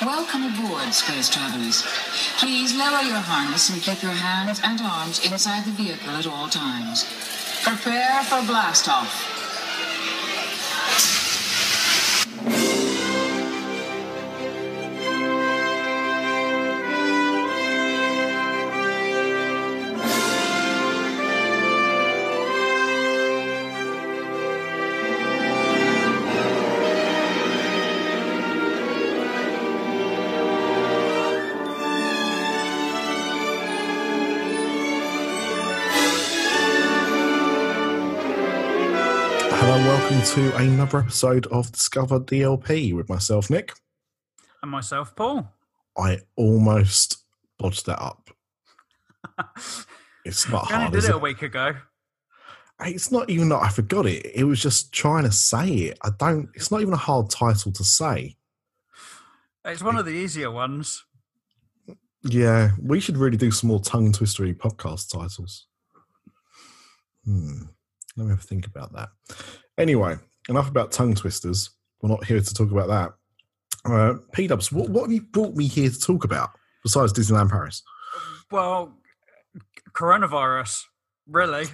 Welcome aboard, space travelers. Please lower your harness and keep your hands and arms inside the vehicle at all times. Prepare for blast to another episode of Discover DLP with myself, Nick. and myself, Paul. I almost bodged that up. It's not hard, did is it it? a week ago. It's not even that I forgot it. It was just trying to say it. I don't. It's not even a hard title to say. It's one of the easier ones. Yeah, we should really do some more tongue twistery podcast titles. Hmm. Let me have a think about that. Anyway, enough about tongue twisters. We're not here to talk about that. Uh, P Dubs, what, what have you brought me here to talk about besides Disneyland Paris? Well, coronavirus, really,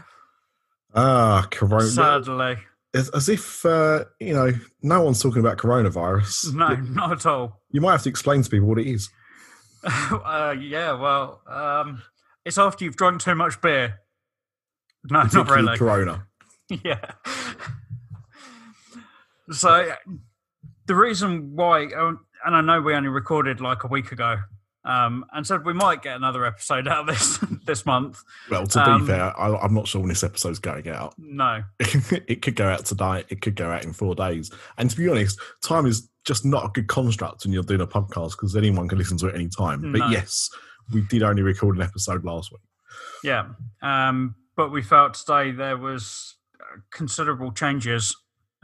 Ah, corona. sadly. As, as if uh, you know, no one's talking about coronavirus. No, not at all. You might have to explain to people what it is. uh, yeah, well, um, it's after you've drunk too much beer. No, not really. Corona. yeah. So the reason why, and I know we only recorded like a week ago, um, and said we might get another episode out this this month. Well, to Um, be fair, I, I'm not sure when this episode's going out. No, it could go out tonight. It could go out in four days. And to be honest, time is just not a good construct when you're doing a podcast because anyone can listen to it any time. But No. yes, we did only record an episode last week. yeah, um, but we felt today there was considerable changes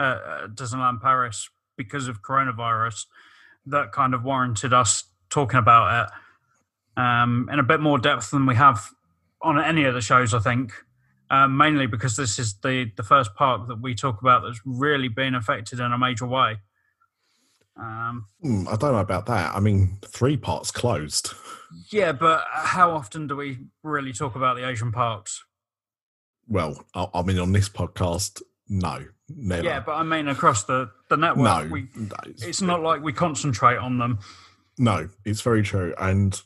at, at Disneyland Paris because of coronavirus that kind of warranted us talking about it um, in a bit more depth than we have on any of the shows. I think. Um, mainly because this is the, the first park that we talk about that's really been affected in a major way. Um, Hmm, I don't know about that. I mean, three parks closed. yeah, but how often do we really talk about the Asian parks? Well, I, I mean, on this podcast, no, never. Yeah, but I mean across the, the network, no, we, no, it's- it's not like we concentrate on them. No, it's very true. And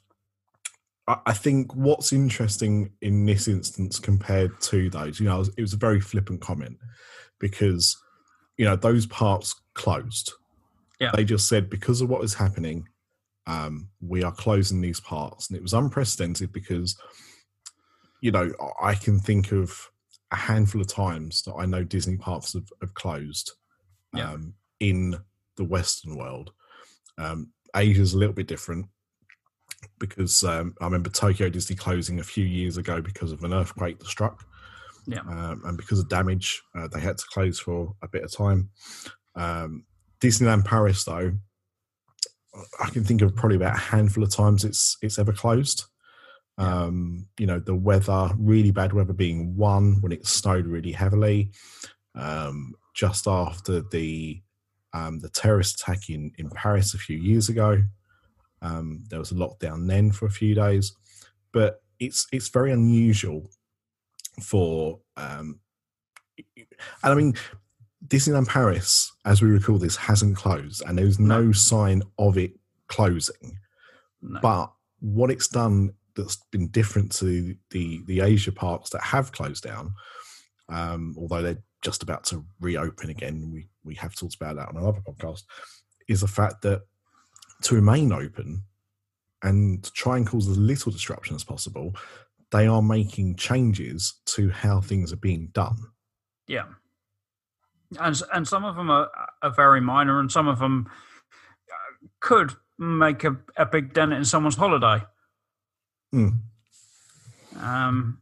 I, I think what's interesting in this instance compared to those, you know, it was, it was a very flippant comment because, you know, those parts closed. Yeah. They just said because of what is happening, um, we are closing these parts. And it was unprecedented because, you know, I can think of a handful of times that I know Disney parks have, have closed Yeah. um, in the Western world. Um, Asia's a little bit different because um, I remember Tokyo Disney closing a few years ago because of an earthquake that struck. Yeah. Um, and because of damage, uh, they had to close for a bit of time. Um, Disneyland Paris, though, I can think of probably about a handful of times it's it's ever closed. Um, you know, the weather, really bad weather being one when it snowed really heavily. Um, just after the um, the terrorist attack in, in Paris a few years ago. Um, there was a lockdown then for a few days, but it's it's very unusual for um, and I mean Disneyland Paris, as we recall this, hasn't closed, and there's no sign of it closing. No. But what it's done that's been different to the the Asia parks that have closed down, um, although they're just about to reopen again, we we have talked about that on another podcast, is the fact that to remain open and try and cause as little disruption as possible, they are making changes to how things are being done. Yeah. And, and some of them are, are very minor, and some of them uh, could make a, a big dent in someone's holiday. Mm. Um,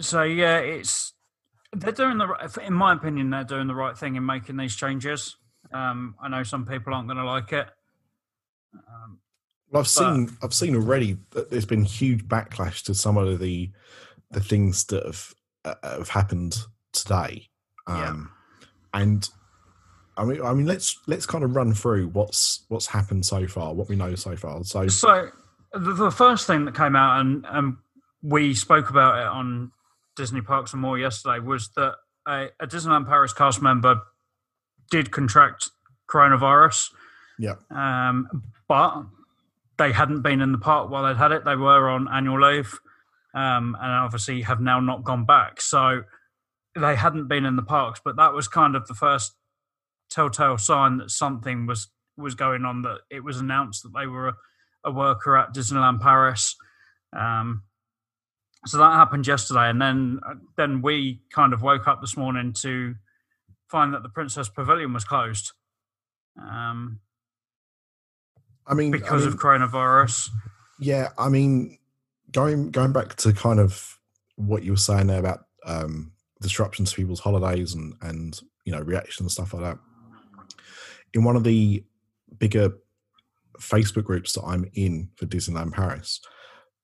so yeah, it's they're doing the right. In my opinion, they're doing the right thing in making these changes. Um, I know some people aren't going to like it. Um, Well, I've seen I've seen already that there's been huge backlash to some of the the things that have uh, have happened today, Yeah. um, and I mean, I mean, let's let's kind of run through what's what's happened so far, what we know so far. So, So the, the first thing that came out, and, and we spoke about it on Disney Parks and More yesterday, was that a, a Disneyland Paris cast member did contract coronavirus. yeah, um, but they hadn't been in the park while they'd had it. They were on annual leave, um, and obviously have now not gone back. So they hadn't been in the parks, but that was kind of the first telltale sign that something was was going on. That it was announced that they were a, a worker at Disneyland Paris. Um, so that happened yesterday, and then then we kind of woke up this morning to find that the Princess Pavilion was closed. Um, I mean, I because mean, of coronavirus. Yeah, I mean, going going back to kind of what you were saying there about um, disruptions to people's holidays and and you know reactions and stuff like that. In one of the bigger Facebook groups that I'm in for Disneyland Paris,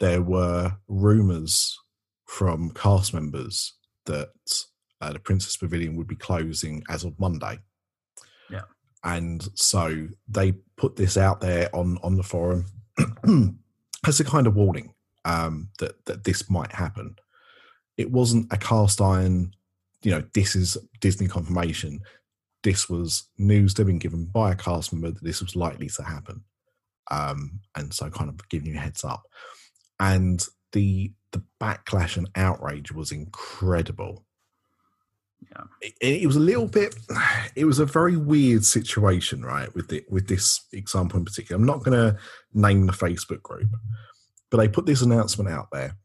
there were rumors from cast members that uh, the Princess Pavilion would be closing as of Monday. Yeah. and so they put this out there on on the forum as a kind of warning um, that that this might happen. It wasn't a cast iron, you know, this is Disney confirmation. This was news that had been given by a cast member that this was likely to happen, um, and so kind of giving you a heads up. And the the backlash and outrage was incredible. Yeah. It, it was a little bit. It was a very weird situation, right? With the with this example in particular, I'm not going to name the Facebook group, but they put this announcement out there,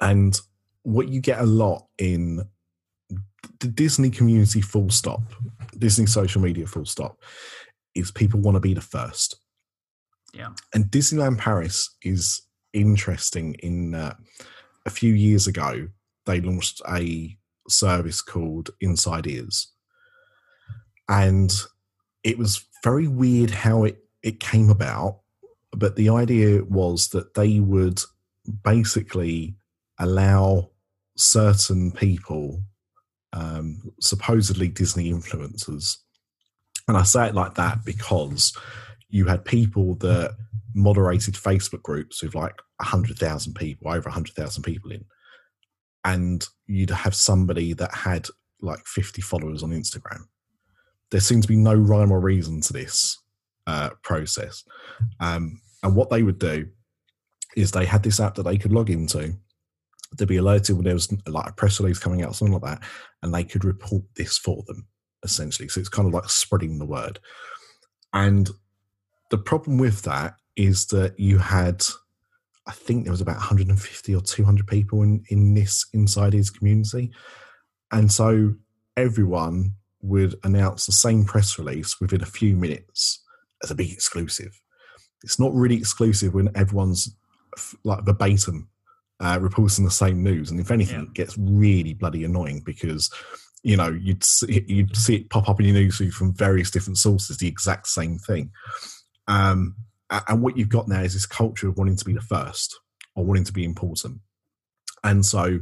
and what you get a lot in the Disney community, full stop, Disney social media, full stop, is people want to be the first. Yeah. And Disneyland Paris is interesting in that a few years ago they launched a service called Inside Ears, and it was very weird how it it came about. But the idea was that they would basically allow certain people, um, supposedly Disney influencers, and I say it like that because you had people that moderated Facebook groups with like 100,000 people, over 100,000 people in. And you'd have somebody that had like 50 followers on Instagram. There seems to be no rhyme or reason to this uh, process. Um, and what they would do is they had this app that they could log into. They'd be alerted when there was like a press release coming out, something like that, and they could report this for them essentially. So it's kind of like spreading the word. And the problem with that is that you had, I think there was about 150 or 200 people in, in this Inside Ears community. And so everyone would announce the same press release within a few minutes as a big exclusive. It's not really exclusive when everyone's like verbatim uh, reporting the same news. And if anything, Yeah. it gets really bloody annoying because you know you'd see, you'd see it pop up in your newsfeed from various different sources, the exact same thing. Um, and what you've got now is this culture of wanting to be the first or wanting to be important. And so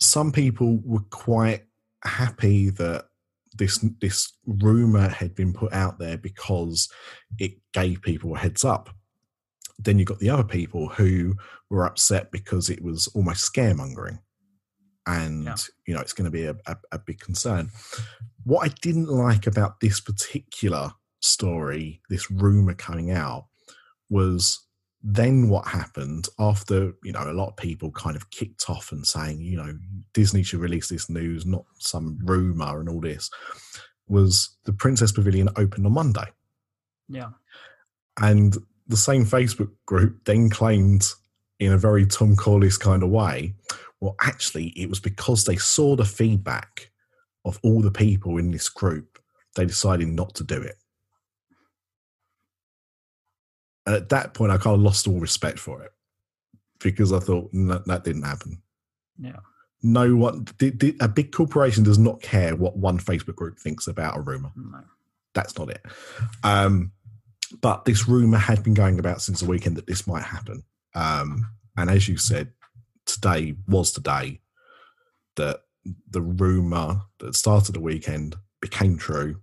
some people were quite happy that this this rumor had been put out there because it gave people a heads up. Then you got the other people who were upset because it was almost scaremongering, and Yeah. you know it's going to be a, a, a big concern. What I didn't like about this particular story, this rumor coming out, was then what happened after you know a lot of people kind of kicked off and saying you know disney should release this news not some rumor and all this was the princess pavilion opened on monday Yeah. and the same facebook group then claimed in a very tom corliss kind of way well actually it was because they saw the feedback of all the people in this group they decided not to do it and at that point, I kind of lost all respect for it because I thought no, that didn't happen. Yeah. No one, a big corporation does not care what one Facebook group thinks about a rumor. No. That's not it. Um, but this rumor had been going about since the weekend that this might happen. Um, and as you said, today was the day that the rumor that started the weekend became true.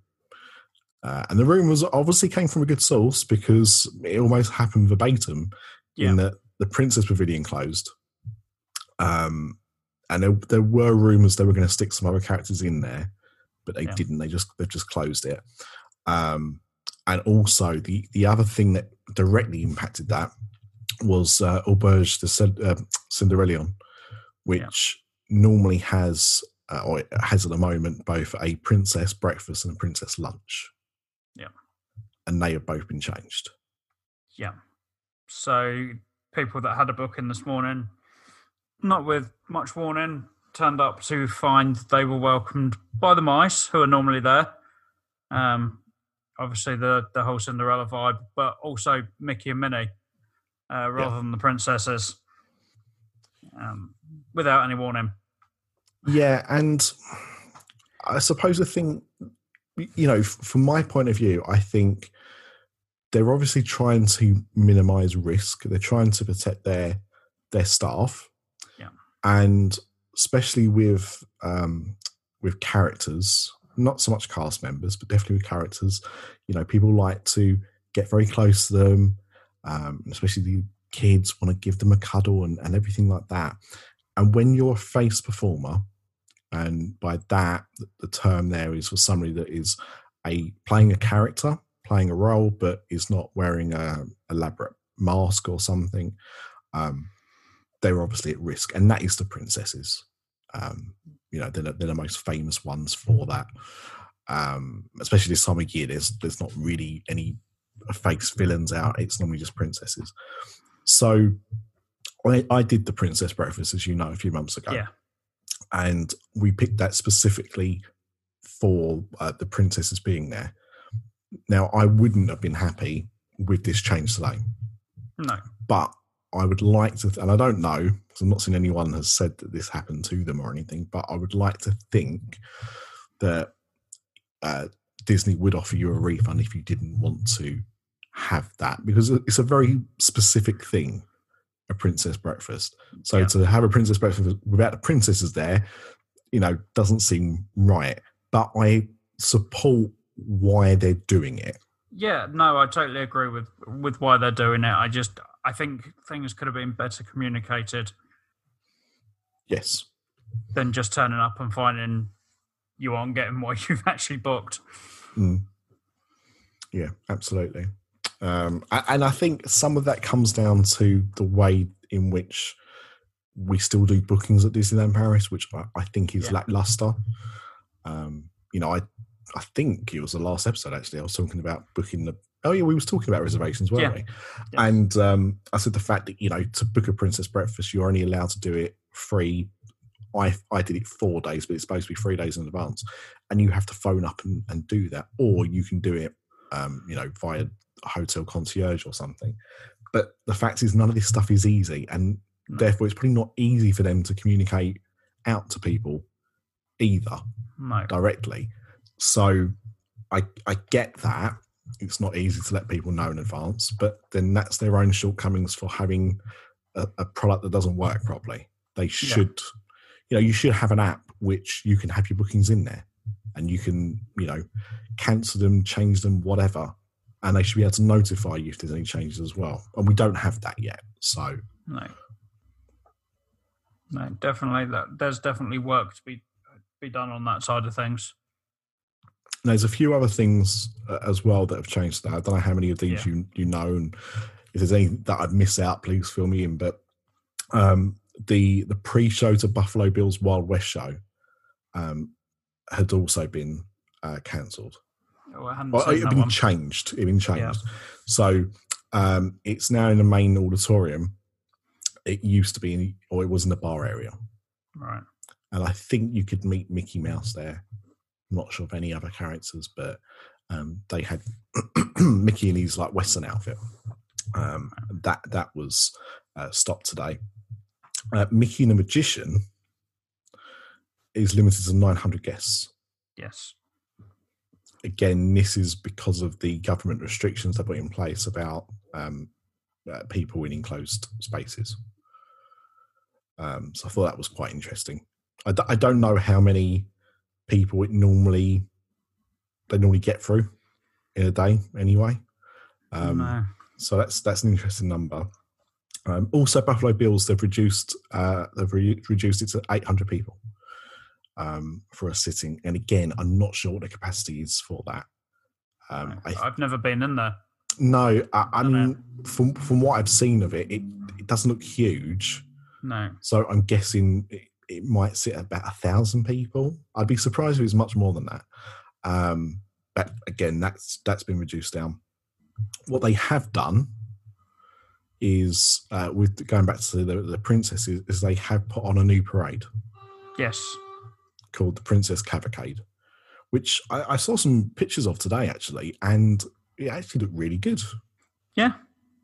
Uh, and the rumours obviously came from a good source because it almost happened verbatim Yeah. in that the Princess Pavilion closed. Um, and there, there were rumours they were going to stick some other characters in there, but they Yeah. didn't. They just they've just closed it. Um, and also the the other thing that directly impacted that was uh, Auberge de Cin- uh, Cendrillon, which normally has uh, or has at the moment both a princess breakfast and a princess lunch. Yeah. and they have both been changed. Yeah. So people that had a booking this morning, not with much warning, turned up to find they were welcomed by the mice who are normally there. Um, obviously the the whole Cinderella vibe, but also Mickey and Minnie, uh, rather than the princesses. Um, without any warning. Yeah, and I suppose the thing, you know, from my point of view, I think they're obviously trying to minimise risk. They're trying to protect their their staff, Yeah. and especially with um, with characters, not so much cast members, but definitely with characters. You know, people like to get very close to them, um, especially the kids want to give them a cuddle and, and everything like that. And when you're a face performer, and by that the term there is for somebody that is a playing a character, playing a role, but is not wearing a elaborate mask or something, um, they're obviously at risk, and that is the princesses. Um, you know, they're, the- they're the most famous ones for that. Um, especially this time of year, there's there's not really any face villains out. It's normally just princesses. So, I, I did the princess breakfast, as you know, a few months ago Yeah. And we picked that specifically for uh, the princesses being there. Now, I wouldn't have been happy with this change today, No. but I would like to, and I don't know because I'm not seeing anyone has said that this happened to them or anything, but I would like to think that uh, Disney would offer you a refund if you didn't want to have that because it's a very specific thing a princess breakfast so Yeah. to have a princess breakfast without the princesses there you know doesn't seem right but i support why they're doing it Yeah, no, I totally agree with with why they're doing it. I just I think things could have been better communicated yes than just turning up and finding you aren't getting what you've actually booked. Mm. Yeah, absolutely. Um, and I think some of that comes down to the way in which we still do bookings at Disneyland Paris, which I, I think is Yeah. lackluster. Um, you know, I I think it was the last episode actually. I was talking about booking the. Oh yeah, we was talking about reservations, weren't Yeah. we? Yeah. And um, I said the fact that you know to book a princess breakfast, you're only allowed to do it free. I I did it four days, but it's supposed to be three days in advance, and you have to phone up and, and do that, or you can do it, um, you know, via hotel concierge or something. But the fact is, none of this stuff is easy, and No. therefore it's probably not easy for them to communicate out to people either No. directly. So I I get that it's not easy to let people know in advance, but then that's their own shortcomings for having a, a product that doesn't work properly. They should, you know, you should have an app which you can have your bookings in there, and you can, you know, cancel them, change them, whatever, and they should be able to notify you if there's any changes as well. And we don't have that yet, so No. No, definitely that there's definitely work to be be done on that side of things. there's a few other things uh, as well that have changed. That I don't know how many of these Yeah. you you know, and if there's any that I've missed out, please fill me in. But um, the the pre-show to Buffalo Bill's Wild West show um, had also been uh, cancelled. I Well, it had been one. changed. It had been changed. So um, it's now in the main auditorium. It used to be, in, or it was in the bar area, Right. and I think you could meet Mickey Mouse there. I'm not sure of any other characters, but um, they had Mickey in his like Western outfit. Um, that that was uh, stopped today. Uh, Mickey and the Magician is limited to 900 guests. Yes. Again, this is because of the government restrictions they put in place about um, uh, people in enclosed spaces. Um, so I thought that was quite interesting. I, d- I don't know how many people it normally they normally get through. in a day anyway. Um, no. So that's that's an interesting number. Um, also, Buffalo Bills they've reduced uh, they've re- reduced it to 800 people um, for a sitting, and again, I'm not sure what the capacity is for that. Um, I, I've never been in there. no, I, I mean, from from what I've seen of it, it, it doesn't look huge. No. So I'm guessing it, it might sit about a thousand people. I'd be surprised if it's much more than that. Um, but again, that's that's been reduced down. What they have done is, uh, with going back to the, the princesses, is they have put on a new parade Yes. Called the Princess Cavalcade, which I, I saw some pictures of today actually, and it actually looked really good. Yeah.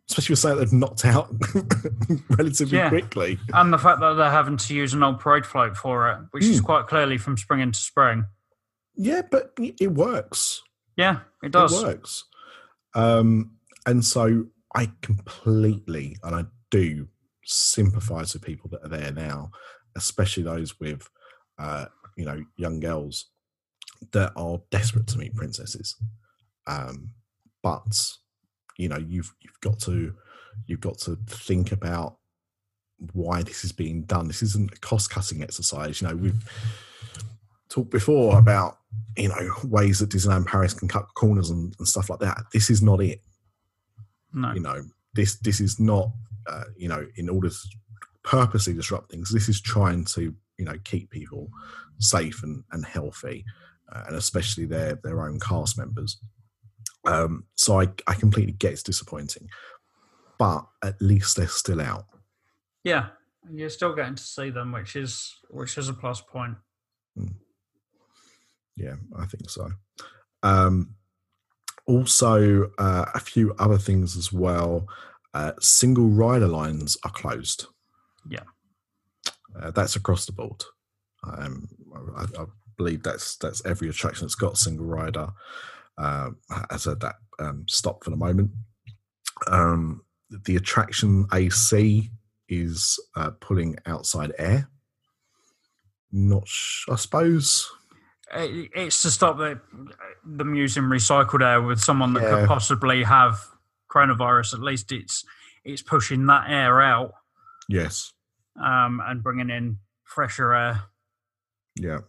Especially with saying they've knocked out relatively Yeah. quickly. And the fact that they're having to use an old parade float for it, which is Hmm. quite clearly from spring into spring. Yeah, but it works. Yeah, it does. It works. Um, and so I completely, and I do sympathise with people that are there now, especially those with, uh, you know, young girls that are desperate to meet princesses. Um, but you know, you've you've got to you've got to think about why this is being done. This isn't a cost cutting exercise. You know, we've talked before about you know ways that Disneyland Paris can cut corners and, and stuff like that. This is not it. No. You know, this this is not uh, you know in order to purposely disrupt things. This is trying to you know keep people safe and and healthy, uh, and especially their their own cast members. Um, so I I completely get it's disappointing, but at least they're still out. Yeah. You're still getting to see them, which is which is a plus point. Yeah, I think so. Um, also, uh, a few other things as well. Uh, single rider lines are closed. Yeah. Uh, that's across the board. Um, I, I believe that's that's every attraction that's got single rider uh, has had that um, stop for the moment. Um, the attraction AC is uh, pulling outside air. Not, sh- I suppose. It's to stop the, them using recycled air with someone that Yeah. could possibly have coronavirus. At least it's it's pushing that air out Yes. Um, and bringing in fresher air. Yeah.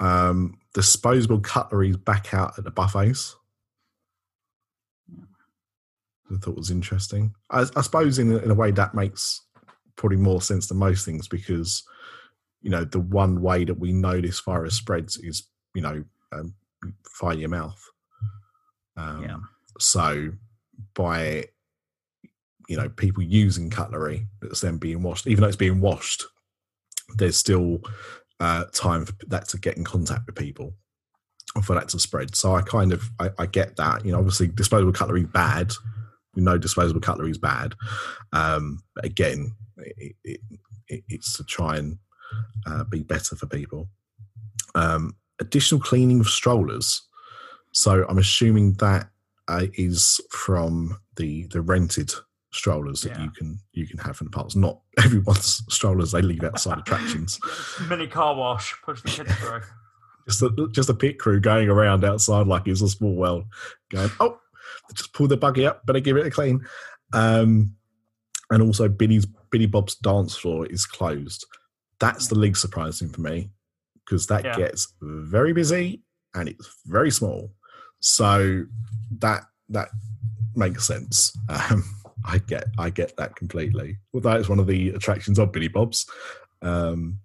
Um, disposable cutlery back out at the buffets. I thought was interesting. I, I suppose in a, in a way that makes probably more sense than most things because you know the one way that we know this virus spreads is you know um, via your mouth. Um, Yeah. So by you know people using cutlery that's then being washed, even though it's being washed, there's still uh, time for that to get in contact with people and for that to spread. So I kind of I, I get that. You know, obviously disposable cutlery bad. We know disposable cutlery is bad. Um, but again, it, it, it, it's to try and uh, be better for people. Um, additional cleaning of strollers. So I'm assuming that uh, is from the the rented strollers that Yeah. you can you can have in the parks. Not everyone's strollers they leave outside attractions. Mini car wash, push the kids through. just a, just a pit crew going around outside like it's a small world, going, oh, just pull the buggy up, better give it a clean. Um, and also, Billy's Billy Bob's dance floor is closed. That's the least surprising for me because that Yeah. gets very busy and it's very small. So that that makes sense. Um, I get I get that completely. Well, that is one of the attractions of Billy Bob's, um,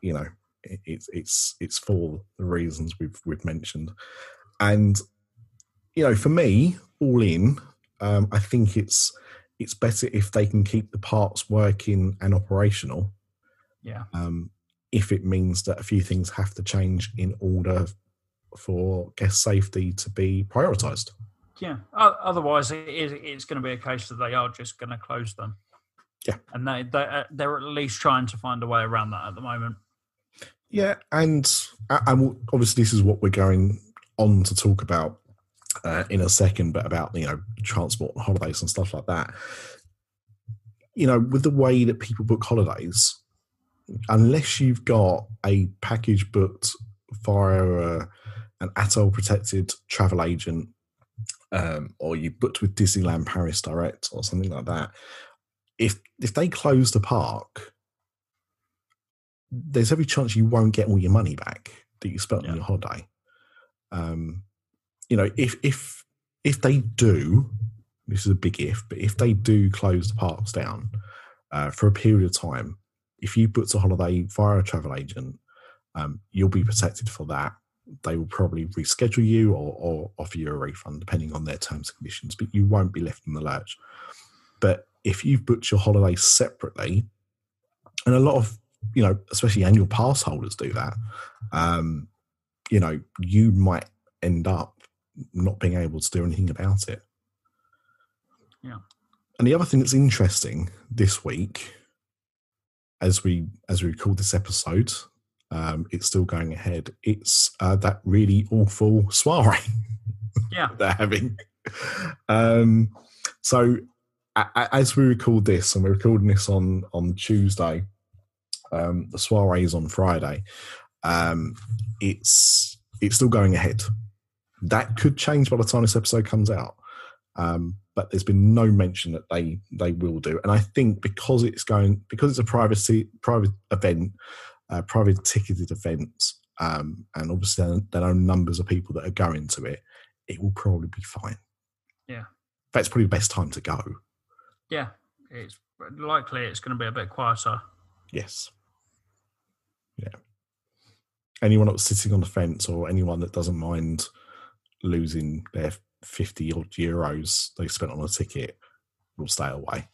you know, it- it's it's it's for the reasons we've we've mentioned, and you know, for me, all in, um, I think it's it's better if they can keep the parts working and operational. Yeah. Um, if it means that a few things have to change in order for guest safety to be prioritized. Yeah. Otherwise, it is, it's going to be a case that they are just going to close them. Yeah. And they, they uh, they're at least trying to find a way around that at the moment. Yeah, and and obviously this is what we're going on to talk about uh, in a second, but about you know transport and holidays and stuff like that. You know, with the way that people book holidays, unless you've got a package booked via a, an ATOL protected travel agent, um, or you booked with Disneyland Paris Direct or something like that, if if they close the park, there's every chance you won't get all your money back that you spent Yeah. on your holiday. Um, you know, if if if they do, this is a big if, but if they do close the parks down uh, for a period of time, if you booked a holiday via a travel agent, um, you'll be protected for that. They will probably reschedule you or, or offer you a refund depending on their terms and conditions, but you won't be left in the lurch. But if you've booked your holiday separately, and a lot of you know, especially annual pass holders do that, um, you know, you might end up not being able to do anything about it. Yeah. And the other thing that's interesting this week, as we as we record this episode, um, it's still going ahead. It's uh, that really awful soiree Yeah. they're having. Um, so as we record this, and we're recording this on on Tuesday, um, the soiree is on Friday. Um, it's it's still going ahead. That could change by the time this episode comes out. Um, but there's been no mention that they they will do, and I think because it's going because it's a privacy private event, uh, private ticketed events, um, and obviously there- are numbers of people that are going to it, it will probably be fine. Yeah. that's probably the best time to go. Yeah. It's likely it's going to be a bit quieter. Yes. Yeah. Anyone that's sitting on the fence or anyone that doesn't mind losing their 50 odd euros they spent on a ticket will stay away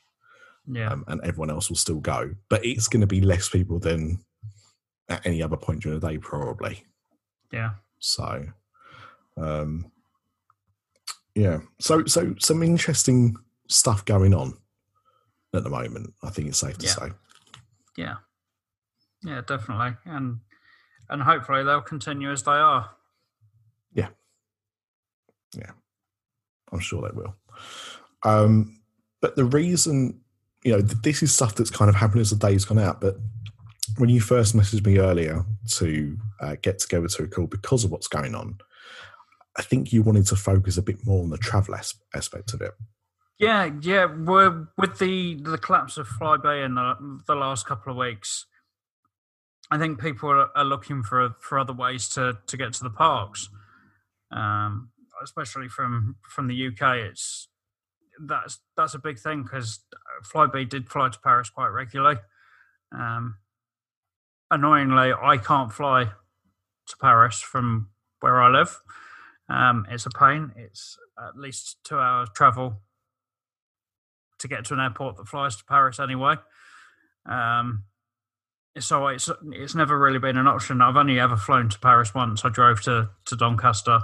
Yeah. um, and everyone else will still go. But it's going to be less people than at any other point during the day, probably. yeah. So, um, yeah. So, so some interesting stuff going on at the moment. I think it's safe to Yeah. say. Yeah. Yeah, definitely. And and hopefully they'll continue as they are. Yeah. Yeah. I'm sure they will. Um, but the reason, you know, this is stuff that's kind of happened as the day's gone out. But when you first messaged me earlier to uh, get together to a call because of what's going on, I think you wanted to focus a bit more on the travel as- aspect of it. Yeah, yeah. With the the collapse of Flybe in the, the last couple of weeks, I think people are, are looking for for other ways to to get to the parks, um, especially from from the UK. It's that's that's a big thing because Flybe did fly to Paris quite regularly. Um, annoyingly, I can't fly to Paris from where I live. Um, it's a pain. It's at least two hours travel to get to an airport that flies to Paris anyway. Um, so it's it's never really been an option. I've only ever flown to Paris once. I drove to to Doncaster,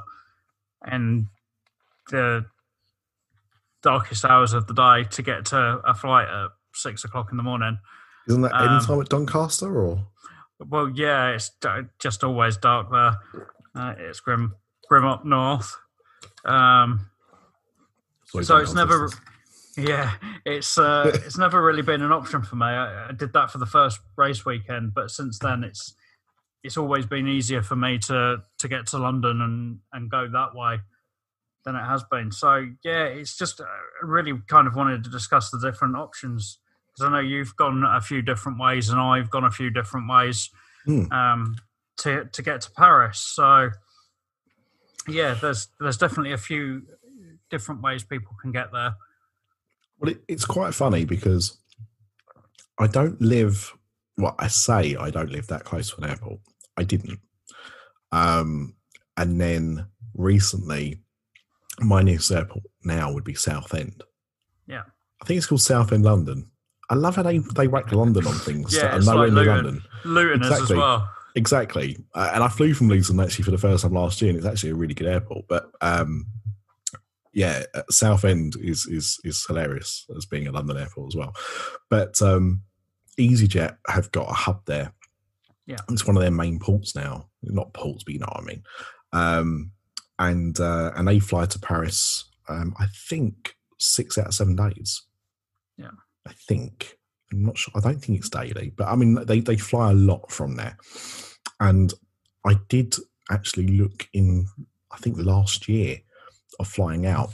and the darkest hours of the day to get to a flight at six o'clock in the morning. Isn't that Um, any time at Doncaster or? Well, yeah, it's just always dark there. Uh, it's grim, grim up north. Um, so it's never, yeah, it's uh, it's never really been an option for me. I, I did that for the first race weekend, but since then it's it's always been easier for me to to get to London and and go that way than it has been. So yeah, it's just uh, I really kind of wanted to discuss the different options because I know you've gone a few different ways and I've gone a few different ways Hmm. um, to to get to Paris. So yeah, there's there's definitely a few different ways people can get there. Well, it, it's quite funny because I don't live. Well, I say I don't live that close to an airport. I didn't. Um, and then recently, my nearest airport now would be Southend. Yeah. I think it's called Southend London. I love how they they whack London on things Yeah, it's like Luton. London. Luton is as Exactly. well. Exactly. Uh, and I flew from Luton actually for the first time last year, and it's actually a really good airport. But um, yeah, uh, Southend is is is hilarious as being a London airport as well. But um, EasyJet have got a hub there. Yeah. it's one of their main ports now. Not ports, but you know what I mean. Um, and uh, and they fly to Paris. Um, I think six out of seven days. Yeah. I think. I'm not sure. I don't think it's daily, but I mean they they fly a lot from there. And I did actually look in, I think the last year of flying out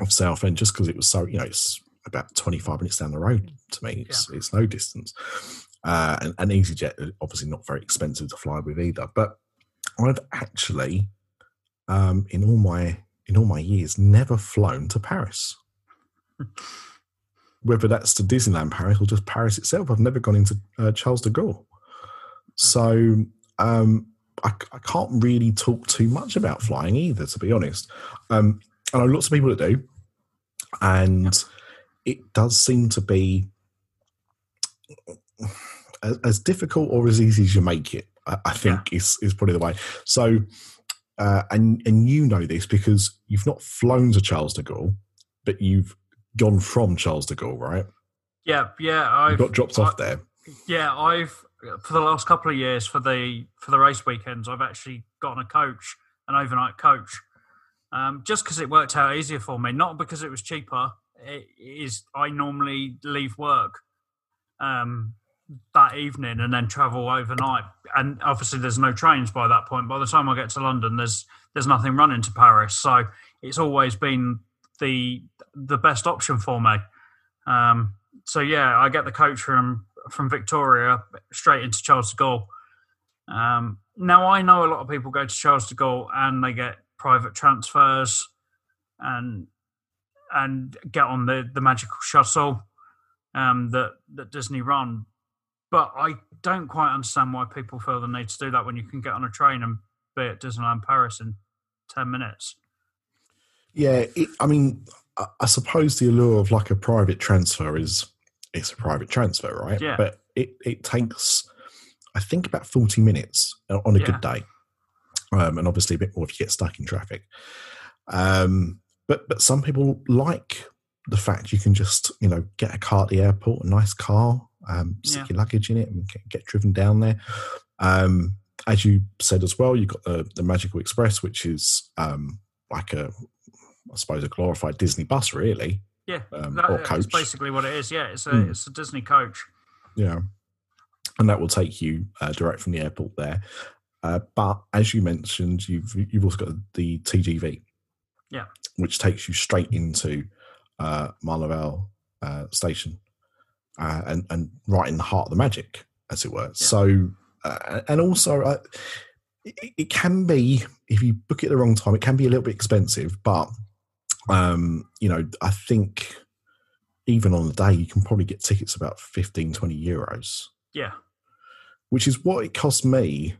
of Southend just because it was so, you know, it's about 25 minutes down the road to me. It's, yeah. it's no distance. Uh, and, and EasyJet, obviously not very expensive to fly with either. But I've actually, um, in all my in all my years, never flown to Paris. Whether that's to Disneyland Paris or just Paris itself, I've never gone into uh, Charles de Gaulle. So um, I, I, can't really talk too much about flying either, to be honest. Um, I know lots of people that do, and it does seem to be as, as difficult or as easy as you make it. I, I think yeah. is is probably the way. So, uh, and and you know this because you've not flown to Charles de Gaulle, but you've gone from Charles de Gaulle, right? Yeah, yeah. I got dropped I, off there. Yeah, I've for the last couple of years for the for the race weekends, I've actually gotten a coach, an overnight coach, um, just because it worked out easier for me. Not because it was cheaper. It is I normally leave work um, that evening and then travel overnight. And obviously, there's no trains by that point. By the time I get to London, there's there's nothing running to Paris. So it's always been the the best option for me. Um, so yeah, I get the coach from from Victoria straight into Charles de Gaulle. Um, now I know a lot of people go to Charles de Gaulle and they get private transfers and and get on the the magical shuttle um, that that Disney run. But I don't quite understand why people feel the need to do that when you can get on a train and be at Disneyland Paris in ten minutes. Yeah, it, I mean, I, I suppose the allure of like a private transfer is it's a private transfer, right? Yeah. But it, it takes, I think, about 40 minutes on a yeah. good day. Um, and obviously a bit more if you get stuck in traffic. Um, but but some people like the fact you can just you know get a car at the airport, a nice car, um, stick yeah. your luggage in it, and get, get driven down there. Um, as you said as well, you've got the, the Magical Express, which is um, like a, I suppose, a glorified Disney bus, really. Yeah, um, that, or coach. basically what it is. Yeah, it's a mm. it's a Disney coach. Yeah, and that will take you uh, direct from the airport there. Uh, but as you mentioned, you've you've also got the TGV. Yeah, which takes you straight into uh, uh, station, uh, and and right in the heart of the magic, as it were. Yeah. So, uh, and also. Uh, it, it can be if you book it the wrong time. It can be a little bit expensive, but um, you know, I think even on the day, you can probably get tickets about 15, 20 euros. Yeah. Which is what it cost me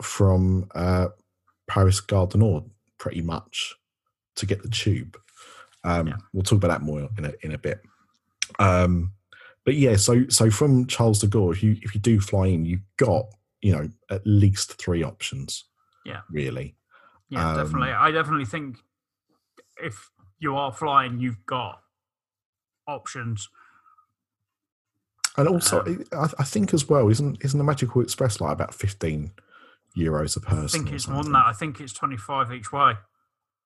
from uh, Paris Gare du Nord, pretty much, to get the tube. Um, yeah. We'll talk about that more in a, in a bit. Um, but yeah, so so from Charles de Gaulle, if you if you do fly in, you've got you know at least three options. Yeah, really. Yeah, um, definitely. I definitely think if you are flying, you've got options. And also, um, I, I, think as well, isn't isn't the Magical Express like about fifteen euros a person? I think it's more than that. I think it's twenty five each way.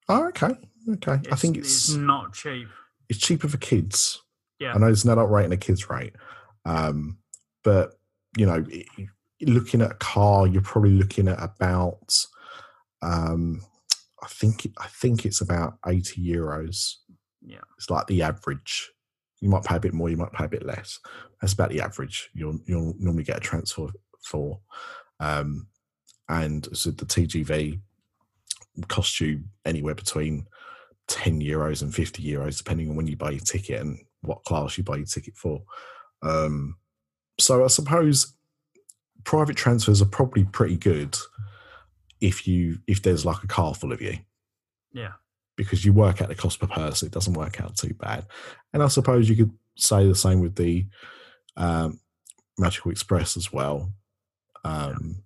Oh, okay, okay. It's, I think it's, it's, not cheap. It's cheaper for kids. Yeah, I know it's not rate and a kids rate, um, but you know, looking at a car, you're probably looking at about um, I think I think it's about eighty euros. Yeah, it's like the average. You might pay a bit more, you might pay a bit less. That's about the average. You'll you'll normally get a transfer for, um, and so the TGV costs you anywhere between ten euros and fifty euros, depending on when you buy your ticket and what class you buy your ticket for. Um, so I suppose private transfers are probably pretty good if you if there's like a car full of you. Yeah. Because you work out the cost per person, it doesn't work out too bad. And I suppose you could say the same with the um, Magical Express as well. Um,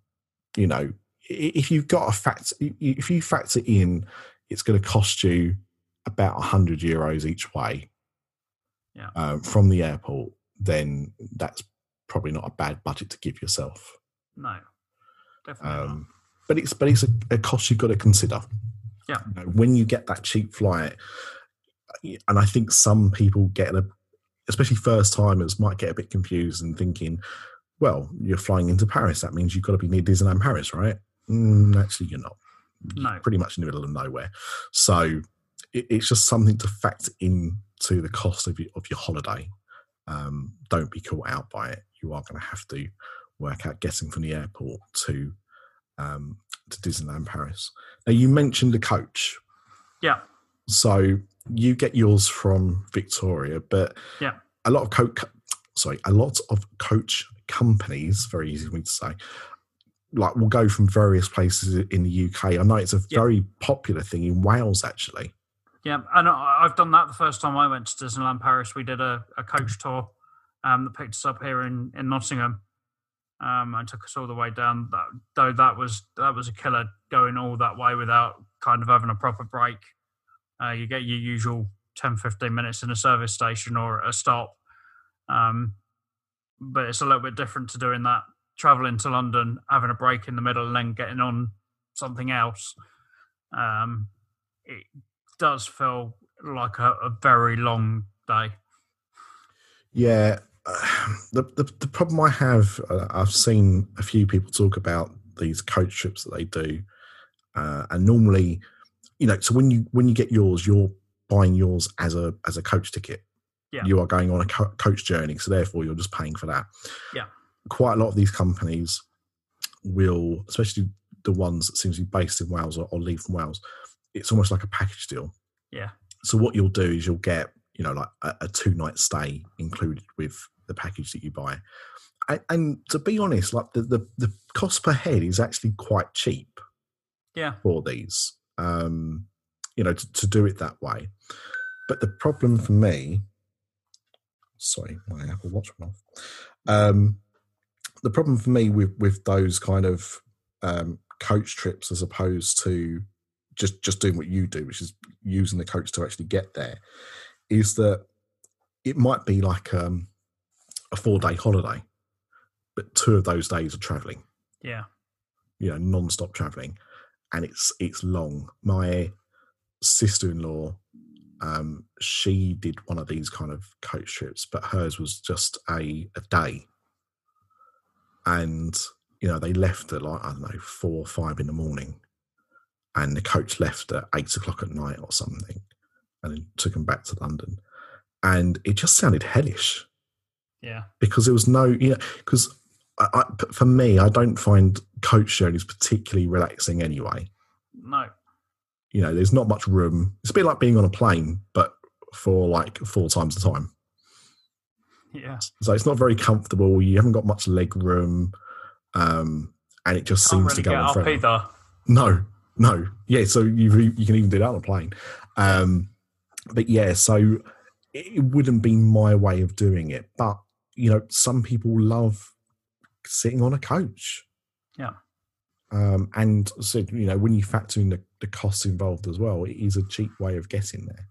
yeah. You know, if you've got a fact, if you factor in, it's going to cost you about hundred euros each way. Yeah. Um, from the airport, then that's probably not a bad budget to give yourself. No, definitely um, but it's but it's a, a cost you've got to consider. Yeah, you know, when you get that cheap flight, and I think some people get a, especially first timers, might get a bit confused and thinking, well, you're flying into Paris. That means you've got to be near Disneyland Paris, right? Mm, actually, you're not. No. Pretty much in the middle of nowhere. So it, it's just something to factor into the cost of your, of your holiday. Um, don't be caught out by it. You are going to have to work out getting from the airport to um, to Disneyland Paris. Now you mentioned the coach. Yeah. So you get yours from Victoria, but Yeah. a lot of coach, sorry, a lot of coach companies, very easy for me to say, like will go from various places in the UK. I know it's a Yeah. very popular thing in Wales, actually. Yeah, and I- I've done that the first time I went to Disneyland Paris. We did a, a coach tour um, that picked us up here in, in Nottingham um, and took us all the way down. That, though that was that was a killer going all that way without kind of having a proper break. Uh, you get your usual 10, 15 minutes in a service station or a stop. Um, but it's a little bit different to doing that, traveling to London, having a break in the middle, and then getting on something else. Um, it does feel like a, a very long day. Yeah. The, the, the problem I have, uh, I've seen a few people talk about these coach trips that they do. Uh, and normally, you know, so when you when you get yours, you're buying yours as a as a coach ticket. Yeah. You are going on a co- coach journey, so therefore you're just paying for that. Yeah. Quite a lot of these companies will, especially the ones that seem to be based in Wales or, or leave from Wales, it's almost like a package deal. Yeah. So what you'll do is you'll get, you know, like a, a two night stay included with the package that you buy. And, and to be honest, like the, the the cost per head is actually quite cheap Yeah. for these, um, you know, to, to do it that way. But the problem for me, sorry, my Apple Watch went off. Um, the problem for me with with those kind of um, coach trips, as opposed to just just doing what you do, which is using the coach to actually get there, is that it might be like um, a four day holiday, but two of those days are traveling. Yeah. you know non-stop traveling. And it's it's long. My sister-in-law um she did one of these kind of coach trips but hers was just a a day. And you know they left at like i don't know four or five in the morning. And the coach left at eight o'clock at night or something and took them back to london. And it just sounded hellish Yeah. because there was no, you know, because for me, I don't find coach journeys particularly relaxing anyway. No. You know, there's not much room. It's a bit like being on a plane, but for like four times the time. Yeah. So it's not very comfortable. You haven't got much leg room, um, and it just seems really to go on forever. either. No, no, yeah. So you you can even do that on a plane, um, but yeah. So it wouldn't be my way of doing it, but you know, some people love sitting on a coach. Yeah. Um, and so you know, when you factor in the, the costs involved as well, it is a cheap way of getting there.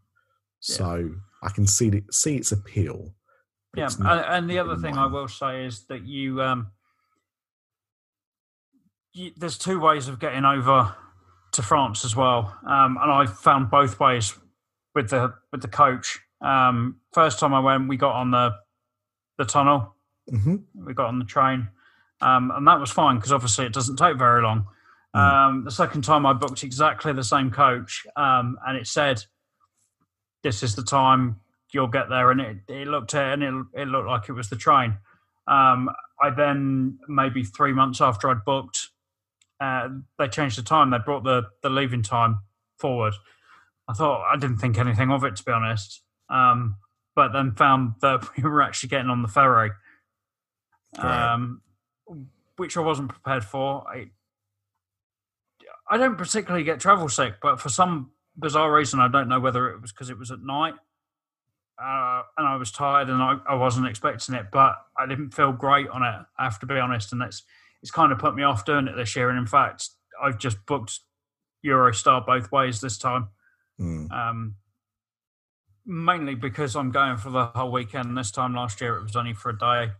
Yeah. So I can see it, see its appeal. Yeah, it's and, the other thing I will say is that you, um, you, there's two ways of getting over to France as well, um, and I found both ways with the with the coach. Um, first time I went, we got on the the tunnel, Mhm. we got on the train, um, and that was fine because obviously it doesn't take very long. Mm. Um, the second time I booked exactly the same coach, um, and it said, "This is the time you'll get there," and it, it looked at and it, it looked like it was the train. Um, I then maybe three months after I'd booked, uh, they changed the time. They brought the the leaving time forward. I thought I didn't think anything of it to be honest, um, but then found that we were actually getting on the ferry, um, which I wasn't prepared for. I, I don't particularly get travel sick, but for some bizarre reason, I don't know whether it was because it was at night uh, and I was tired and I, I wasn't expecting it, but I didn't feel great on it. I have to be honest, and that's it's kind of put me off doing it this year. And in fact, I've just booked Eurostar both ways this time, Mm. um, mainly because I'm going for the whole weekend. This time last year, it was only for a day,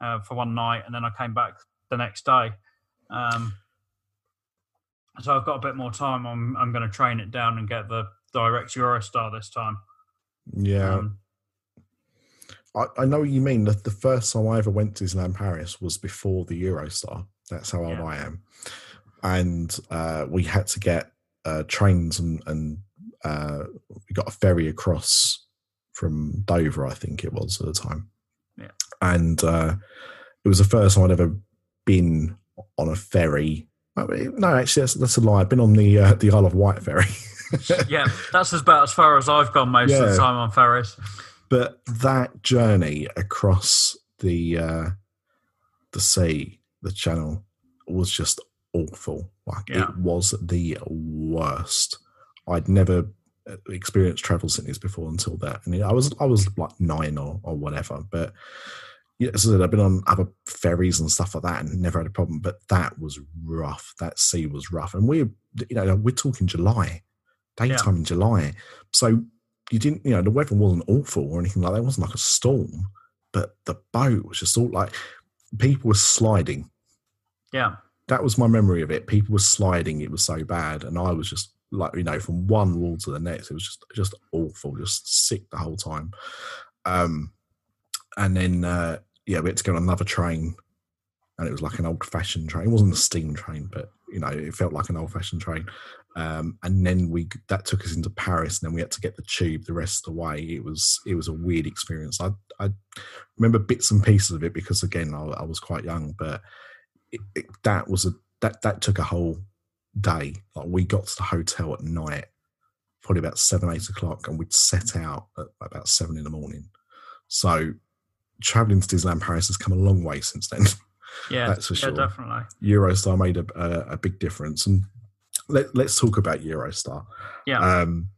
uh, for one night, and then I came back the next day. Um, so I've got a bit more time. I'm I'm going to train it down and get the direct Eurostar this time. Yeah. Um, I, I know what you mean. The, the first time I ever went to Disneyland Paris was before the Eurostar. That's how old Yeah. I am. and uh, we had to get uh, trains and, and uh, we got a ferry across from Dover, I think it was at the time. Yeah. And uh, it was the first time I'd ever been on a ferry. I mean, no, actually, that's, that's a lie. I've been on the uh, the Isle of Wight ferry. yeah, that's about as far as I've gone most of the time on ferries. but that journey across the uh, the sea, the channel, was just awful. Like Yeah. it was the worst. I'd never uh, experienced travel sickness before until that, and I was I was like nine or or whatever. But yeah, as I said, I've been on other ferries and stuff like that, and never had a problem. But that was rough. That sea was rough, and we're you know we're talking July, daytime in July, so you didn't, you know, the weather wasn't awful or anything like that. It wasn't like a storm, but the boat was just all like people were sliding. Yeah, That was my memory of it. People were sliding. It was so bad, and I was just like, you know, from one wall to the next. It was just, just awful, just sick the whole time. Um, and then, uh, yeah, we had to go on another train, and it was like an old-fashioned train. It wasn't a steam train, but you know, it felt like an old-fashioned train. Um, and then we that took us into Paris, and then we had to get the tube the rest of the way. It was it was a weird experience. I I remember bits and pieces of it because again I, I was quite young, but it, it, that was a that that took a whole day. Like we got to the hotel at night, probably about seven eight o'clock, and we'd set out at about seven in the morning. So traveling to Disneyland Paris has come a long way since then. yeah, That's for yeah, sure. definitely. Eurostar made a, a, a big difference. And let, let's talk about Eurostar. Yeah, Um,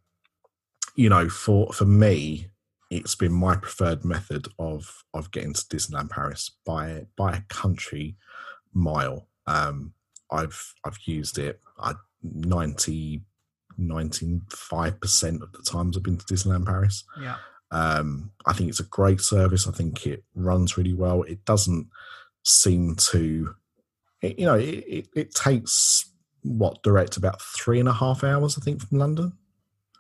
you know, for for me, it's been my preferred method of of getting to Disneyland Paris by by a country mile. Um, I've I've used it. I 90 95 percent of the times I've been to Disneyland Paris. yeah, Um, I think it's a great service. I think it runs really well. It doesn't seem to, it, you know, it, it, it takes what direct about three and a half hours, I think, from London,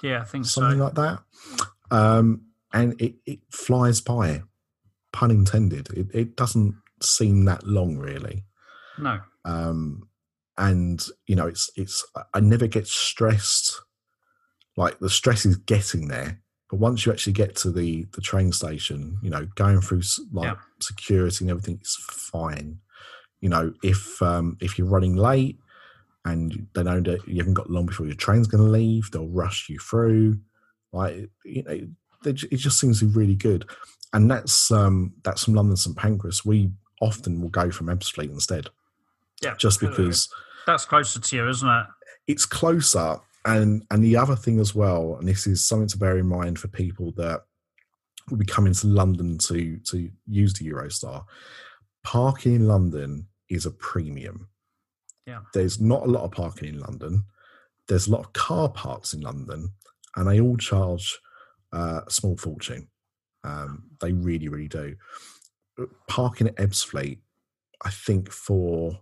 yeah. I think something so. like that. Um, and it, it flies by, pun intended. It, it doesn't seem that long, really. no, Um, and you know, it's it's. I never get stressed. Like the stress is getting there, but once you actually get to the the train station, you know, going through like Yeah. security and everything is fine. You know, if um if you're running late and they know that you haven't got long before your train's going to leave, they'll rush you through. Like you know, they, it just seems to be really good. And that's um that's from London St Pancras. We often will go from Ebbsfleet instead yeah. just because that's closer to you, isn't it? it's closer. And and the other thing as well and this is something to bear in mind for people that will be coming to london to to use the eurostar parking in london is a premium. Yeah. there's not a lot of parking in london. There's a lot of car parks in london and they all charge uh, a small fortune. Um, they really really do. Parking at ebbsfleet i think for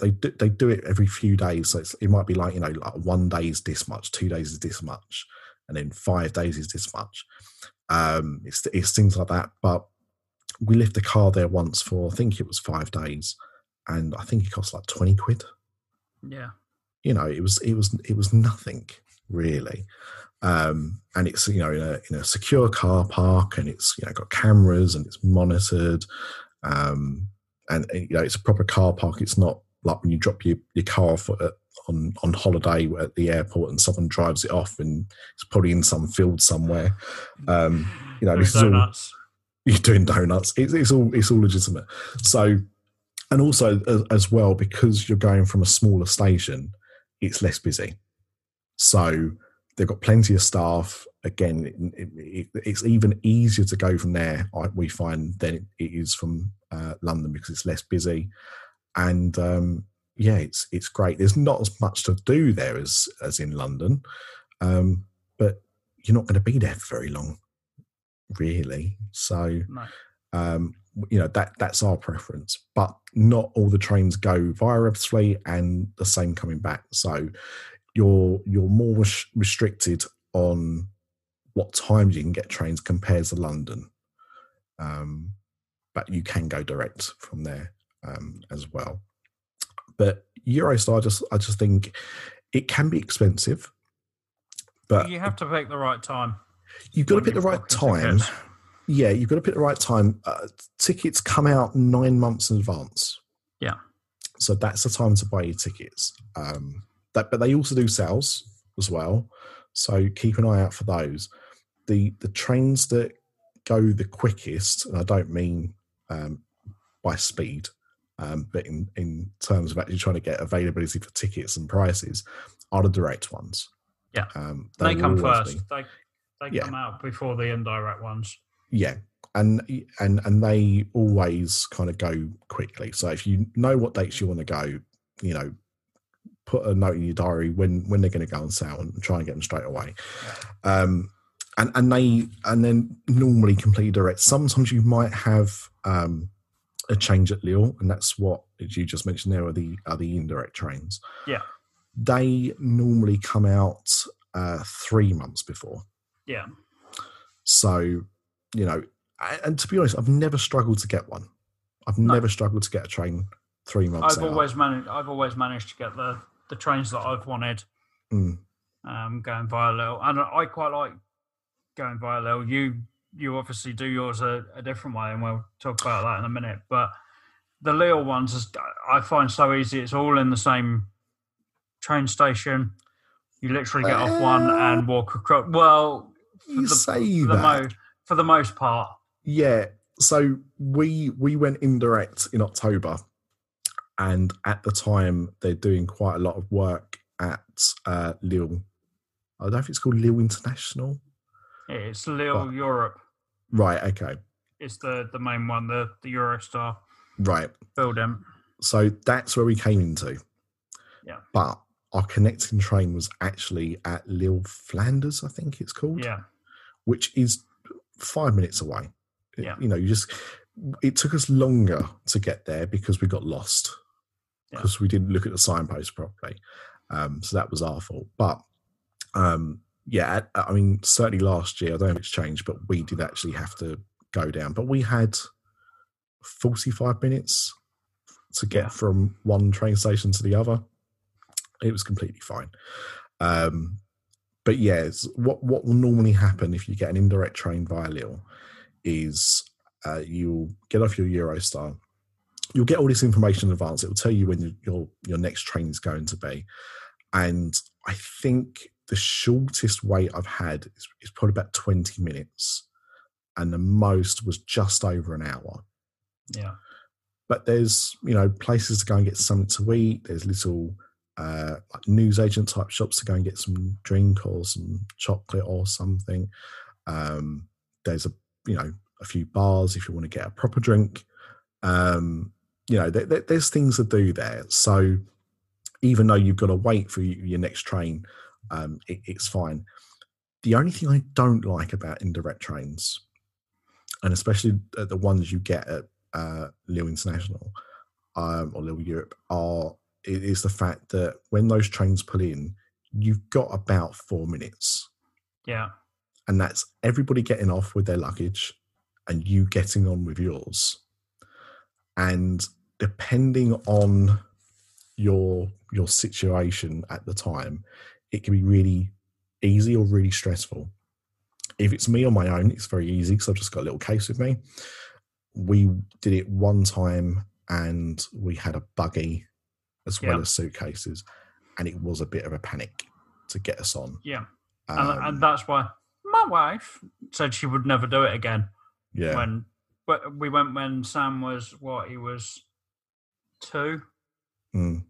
they do, they do it every few days. So it's, it might be like you know, like one day is this much, two days is this much, and then five days is this much. Um, it's it's things like that. But we left the car there once for I think it was five days, and I think it cost like twenty quid. Yeah, You know, it was it was it was nothing really. Um, and it's you know in a in a secure car park, and it's you know got cameras and it's monitored. Um, and you know it's a proper car park. It's not like when you drop your, your car off at, on on holiday at the airport and someone drives it off and it's probably in some field somewhere. Um, you know, this is all you're doing donuts. It's, it's all it's all legitimate. So, and also as, as well because you're going from a smaller station, it's less busy. So they've got plenty of staff. Again, it, it, it's even easier to go from there. I, we find than it is from uh, London because it's less busy, and um, yeah, it's it's great. There's not as much to do there as as in London, um, but you're not going to be there for very long, really. So No. um, you know that that's our preference. But not all the trains go via Ebbsfleet, and the same coming back. So you're you're more res- restricted on what times you can get trains compared to London. Um, but you can go direct from there um, as well. But Eurostar, I just I just think it can be expensive, but you have to pick the right time. you've got to pick the right time. tickets. Yeah, you've got to pick the right time. Uh, tickets come out nine months in advance. Yeah. So that's the time to buy your tickets. Um, that, but they also do sales as well. So keep an eye out for those. The the trains that go the quickest, and I don't mean um, by speed, um, but in, in terms of actually trying to get availability for tickets and prices, are the direct ones. Yeah. um, They come first. be. They they Yeah. come out before the indirect ones. Yeah, and and and they always kind of go quickly. So if you know what dates you want to go, you know, put a note in your diary when when they're going to go on sale and try and get them straight away. Um, and and they and then normally completely direct. Sometimes you might have um, a change at Lille, and that's what as you just mentioned. There are the are the indirect trains. Yeah. they normally come out uh, three months before. Yeah. So, you know, and to be honest, I've never struggled to get one. I've No. never struggled to get a train three months I've out. always managed. I've always managed to get the the trains that I've wanted Mm, um, going via Lille, and I quite like going via Lille. You you obviously do yours a, a different way, and we'll talk about that in a minute. But the Lille ones, is, I find so easy. It's all in the same train station. You literally get off one and walk across. Well, for you the, say for the, that. mo- for the most part, Yeah. So we we went indirect in October, and at the time they're doing quite a lot of work at uh, Lille. I don't know if it's called Lille International. It's Lille But- Europe. Right. Okay. It's the the main one, the the Eurostar Right. building. So that's where we came into. Yeah. But our connecting train was actually at Lille Flanders, I think it's called. Yeah, which is five minutes away. Yeah. You know, you just, it took us longer to get there because we got lost Yeah. because we didn't look at the signpost properly. Um, so that was our fault. But um, yeah, I mean, certainly last year, I don't know if it's changed, but we did actually have to go down. But we had 45 minutes to get Yeah. from one train station to the other. It was completely fine. Um, but yes, what what will normally happen if you get an indirect train via Lille is uh, you'll get off your Eurostar. You'll get all this information in advance. It will tell you when your your, your next train is going to be, and I think the shortest wait I've had is, is probably about twenty minutes, and the most was just over an hour. Yeah, but there's you know places to go and get something to eat there's little uh like newsagent type shops to go and get some drink or some chocolate or something. Um there's a you know a few bars if you want to get a proper drink. Um you know there, there- there's things to do there. So even though you've got to wait for your next train um it, it's fine. The only thing i don't like about indirect trains and especially uh, the ones you get at uh, Lille International um, or Lille Europe are it is the fact that when those trains pull in, you've got about four minutes, yeah, and that's everybody getting off with their luggage and you getting on with yours. And depending on your your situation at the time, it can be really easy or really stressful. If it's me on my own, it's very easy because I've just got a little case with me. We did it one time and we had a buggy as well as suitcases, and it was a bit of a panic to get us on. yeah. Um, and, and that's why my wife said she would never do it again. yeah, When but we went when Sam was what he was two, Mm,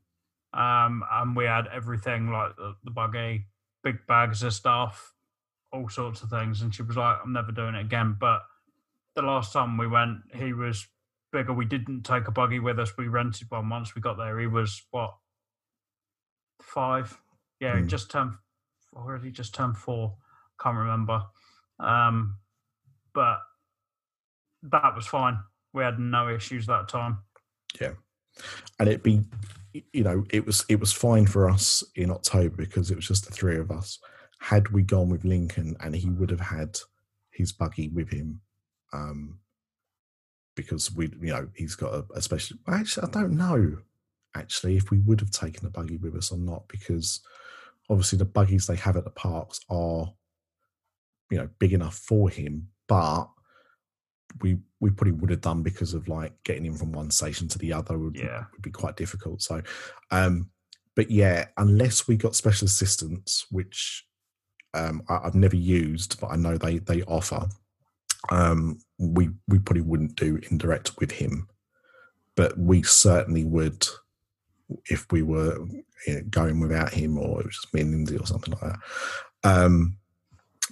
um, and we had everything like the, the buggy, big bags of stuff, all sorts of things. And she was like, "I'm never doing it again." But the last time we went, he was bigger. We didn't take a buggy with us. We rented one once we got there. He was what five? Yeah, Hmm. just turned already just turned four. Can't remember. Um, but that was fine. We had no issues that time. Yeah, and it'd be, you know, it was it was fine for us in October because it was just the three of us. Had we gone with Lincoln, and he would have had his buggy with him, um, because we, you know, he's got a, a special. Actually, I don't know. actually if we would have taken a buggy with us or not because obviously the buggies they have at the parks are you know big enough for him but we we probably would have done because of like getting him from one station to the other would, Yeah. would be quite difficult so um but yeah unless we got special assistance which um I, i've never used but i know they they offer um we we probably wouldn't do indirect with him but we certainly would if we were you know, going without him or it was just me and Lindsay or something like that. Um,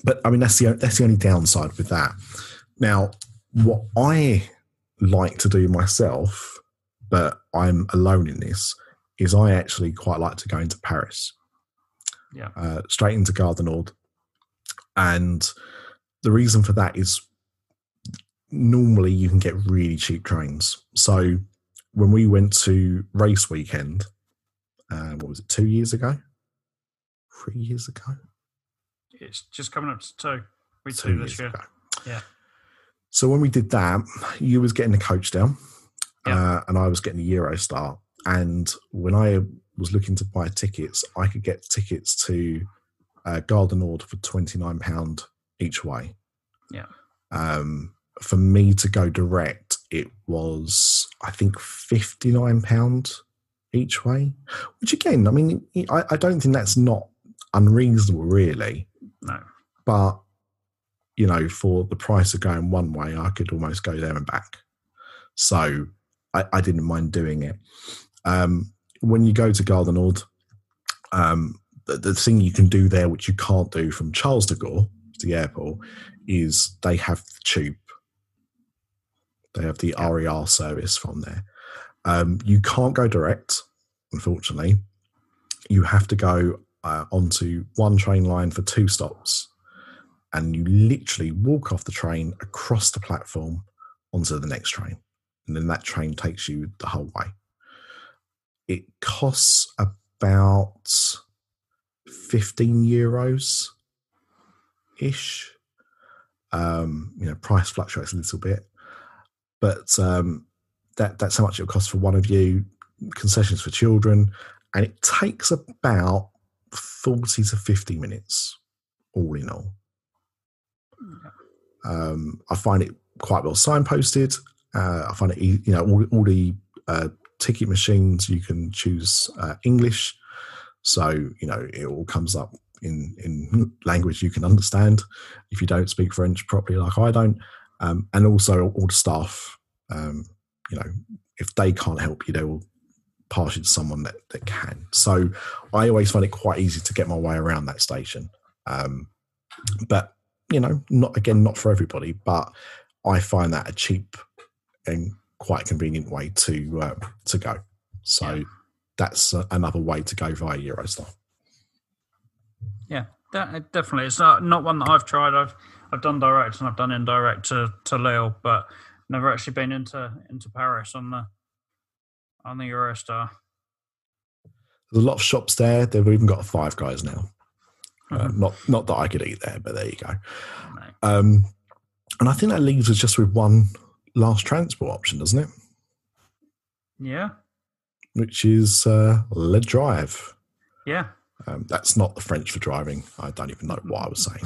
but I mean, that's the that's the only downside with that. Now, what I like to do myself, but I'm alone in this, is I actually quite like to go into Paris, Yeah. uh, straight into Gare Nord, and the reason for that is normally you can get really cheap trains. So when we went to race weekend, uh, what was it, two years ago? Three years ago? It's just coming up to two. We two two years this year. ago. Yeah. So when we did that, you was getting the coach down, Yeah. uh, and I was getting the Eurostar. And when I was looking to buy tickets, I could get tickets to uh, Gare du Nord for twenty nine pound each way. Yeah. Um, for me to go direct, it was I think fifty nine pound each way. Which again, I mean, I, I don't think that's not unreasonable, really No. but you know, for the price of going one way, I could almost go there and back. So I, I didn't mind doing it. Um, when you go to du um, the, the thing you can do there, which you can't do from Charles de Gaulle, the airport, is they have the tube. They have the RER service from there. Um, you can't go direct, unfortunately. You have to go uh, onto one train line for two stops and you literally walk off the train across the platform onto the next train and then that train takes you the whole way. It costs about 15 euros ish. Um you know price fluctuates a little bit but um that that's how much it costs for one of you concessions for children and it takes about 40 to 50 minutes all in all um, I find it quite well signposted. Uh, I find it, you know, all, all the uh, ticket machines you can choose uh, English, so you know it all comes up in in language you can understand. If you don't speak French properly, like I don't, um, and also all the staff, um, you know, if they can't help you, they will pass you to someone that, that can. So I always find it quite easy to get my way around that station. Um, but you know, not again, not for everybody, but I find that a cheap and quite convenient way to uh, to go. So Yeah. that's uh, another way to go via Eurostar. Yeah, de- definitely. It's not not one that I've tried. I've I've done direct and I've done indirect to to Lille, but never actually been into into Paris on the on the Eurostar. There's a lot of shops there. They've even got Five Guys now. Uh, Mhm. not not that I could eat there, but there you go. Um, and I think that leaves us just with one last transport option, doesn't it? Yeah, Which is uh, Drive. yeah, Um, that's not the French for driving. I don't even know what I was saying.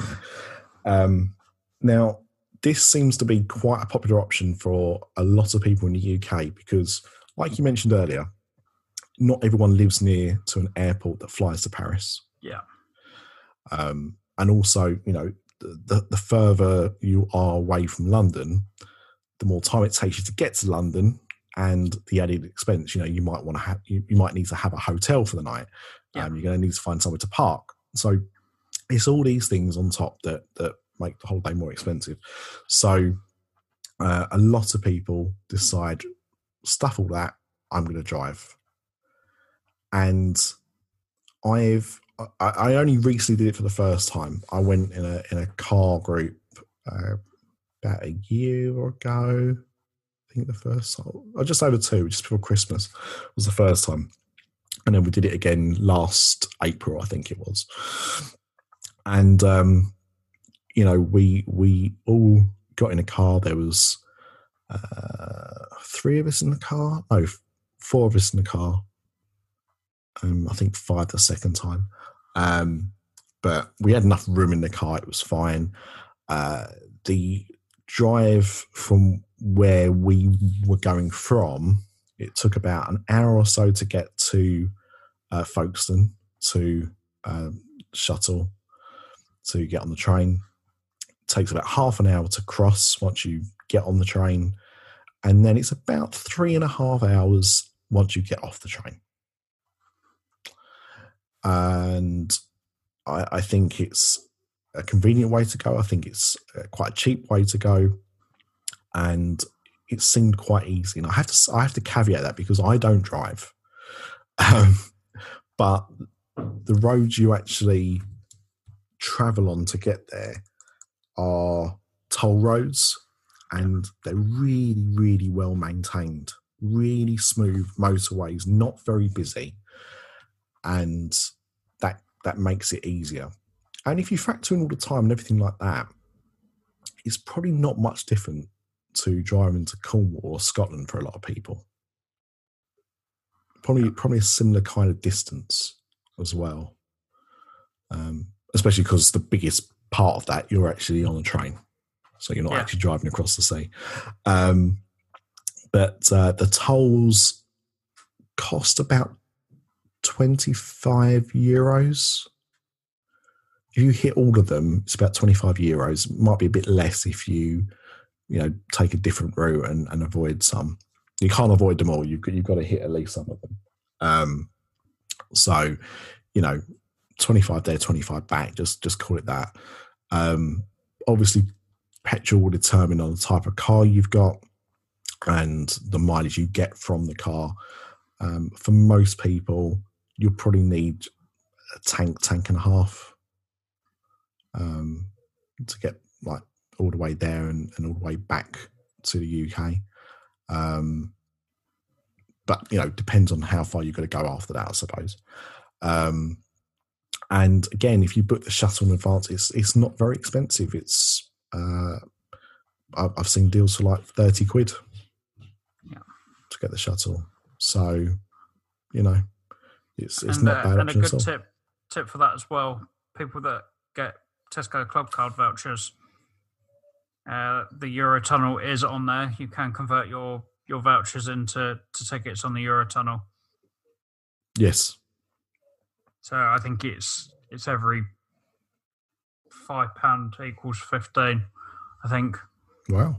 Um, now, this seems to be quite a popular option for a lot of people in the UK because, like you mentioned earlier, not everyone lives near to an airport that flies to Paris. yeah, Um, and also, you know, the, the, the further you are away from London, the more time it takes you to get to London and the added expense. You know, you might want to have, you, you might need to have a hotel for the night. Yeah. Um, you're going to need to find somewhere to park. So it's all these things on top that that make the whole day more expensive. So uh, a lot of people decide stuff all that. I'm going to drive, and I've I, I only recently did it for the first time. I went in a in a car group uh, about a year ago. I think the first time, or just over two, just before Christmas, was the first time, and then we did it again last April, I think it was. And um, you know, we we all got in a car. There was uh, three of us in the car. No, four of us in the car. Um, I think five the second time. Um, but we had enough room in the car; it was fine. Uh, the drive from where we were going from, it took about an hour or so to get to uh, Folkestone to um, shuttle to get on the train. It takes about half an hour to cross once you get on the train, and then it's about three and a half hours once you get off the train. And I, I think it's a convenient way to go. I think it's quite a cheap way to go, and it seemed quite easy. And I have to I have to caveat that because I don't drive, um, but the roads you actually travel on to get there are toll roads, and they're really really well maintained, really smooth motorways, not very busy, and that that makes it easier. And if you factor in all the time and everything like that, it's probably not much different to driving to Cornwall or Scotland for a lot of people. Probably, probably a similar kind of distance as well. Um, especially because the biggest part of that you're actually on a train, so you're not Yeah. actually driving across the sea. Um, but uh, the tolls cost about twenty five euros. If you hit all of them, it's about twenty five euros. Might be a bit less if you, you know, take a different route and, and avoid some. You can't avoid them all. You've got, you've got to hit at least some of them. Um, so, you know, 25 there, 25 back, just just call it that. Um, obviously, petrol will determine on the type of car you've got and the mileage you get from the car. Um, for most people, you'll probably need a tank, tank and a half um, to get like all the way there and, and all the way back to the UK. Um, but you know, depends on how far you've got to go after that, I suppose. Um, and again, if you book the shuttle in advance, it's it's not very expensive. It's uh, I've, seen deals for like thirty quid Yeah. to get the shuttle. So, you know, it's it's and, not uh, bad and a good tip tip for that as well. People that get Tesco Club Card vouchers, uh, the Eurotunnel is on there. You can convert your your vouchers into to tickets on the Eurotunnel. Yes, So I think it's it's every five pound equals fifteen. I think. wow.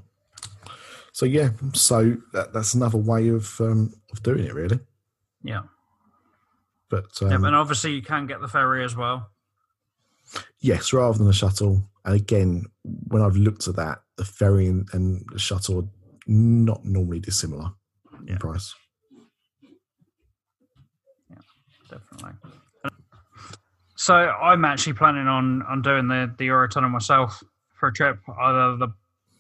So yeah, so that, that's another way of um, of doing it, really. Yeah. But um, yeah, and obviously you can get the ferry as well. Yes, rather than the shuttle. And again, when I've looked at that, the ferry and, and the shuttle are not normally dissimilar Yeah. in price. Yeah, definitely. So I'm actually planning on on doing the the Eurotunnel myself for a trip, either the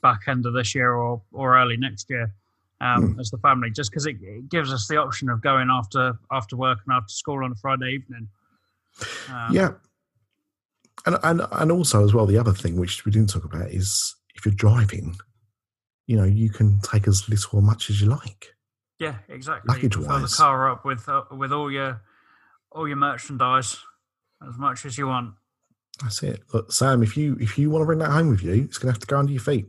back end of this year or or early next year, um, as the family, just because it, it gives us the option of going after after work and after school on a Friday evening. Um, yeah. And, and and also as well, the other thing which we didn't talk about is if you're driving, you know, you can take as little or much as you like. yeah, exactly. You can Fill the car up with uh, with all your all your merchandise as much as you want. That's it. Look, Sam, if you if you want to bring that home with you, it's gonna have to go under your feet.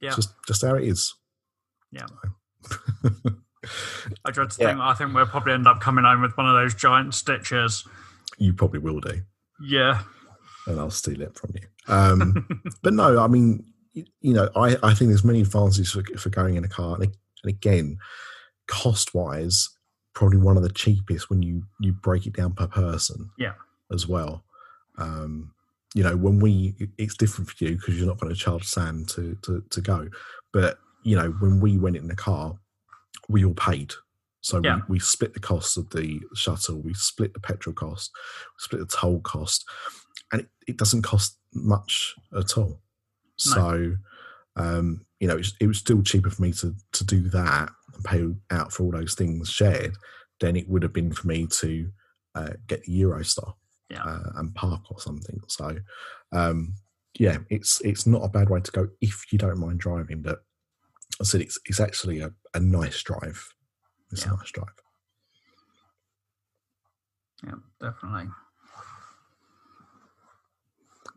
Yeah, just just how it is. Yeah. I dread to Yeah. think. I think we'll probably end up coming home with one of those giant stitches. you probably will do. Yeah, and I'll steal it from you. Um, but no, I mean, you know, I, I think there's many advantages for, for going in a car, and, and again, cost wise, probably one of the cheapest when you you break it down per person. Yeah. as well. Um, you know, when we, it's different for you because you're not going to charge Sam to, to to go, but you know, when we went in the car, we all paid. So Yeah. we, we split the cost of the shuttle, we split the petrol cost, we split the toll cost, and it, it doesn't cost much at all. So, um, you know, it was, it was still cheaper for me to to do that and pay out for all those things shared than it would have been for me to uh, get the Eurostar Yeah. uh, and park or something. So, um, yeah, it's it's not a bad way to go if you don't mind driving. But I said it's it's actually a, a nice drive. It's Yeah. a nice drive. Yeah, definitely.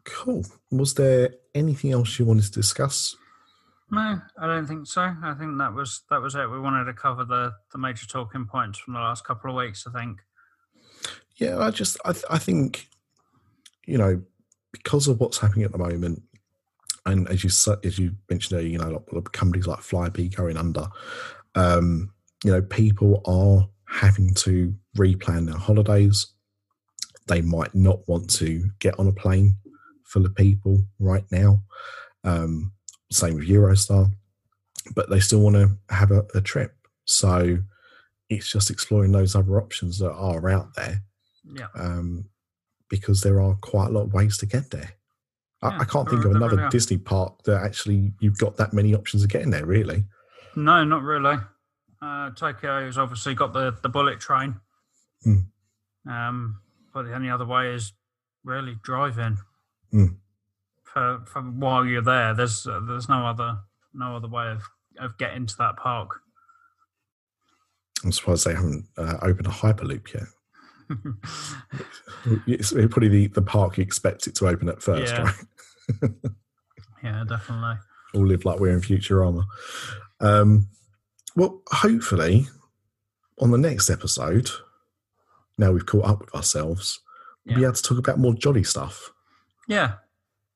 Cool. Was there anything else you wanted to discuss? No, I don't think so. I think that was that was it. We wanted to cover the the major talking points from the last couple of weeks. I think. Yeah, I just I th- I think you know because of what's happening at the moment, and as you as you mentioned, there, you know, like, companies like Flybe going under. Um, you know, people are having to replan their holidays. They might not want to get on a plane full of people right now. Um, same with Eurostar, but they still want to have a, a trip. So it's just exploring those other options that are out there. Yeah. Um, because there are quite a lot of ways to get there. I, Yeah, I can't think of another. Disney park that actually you've got that many options of getting there, really. No, not really. Uh, Tokyo has obviously got the, the bullet train. Hmm. Um, but the only other way is really driving. Hmm. For, for while you're there, there's uh, there's no other no other way of, of getting to that park. I'm surprised they haven't uh, opened a Hyperloop yet. It's probably the, the park you expect it to open at first, Yeah. right? yeah, definitely. All live like we're in Futurama. Um, well, hopefully, on the next episode, now we've caught up with ourselves, we'll be able to talk about more jolly stuff. Yeah,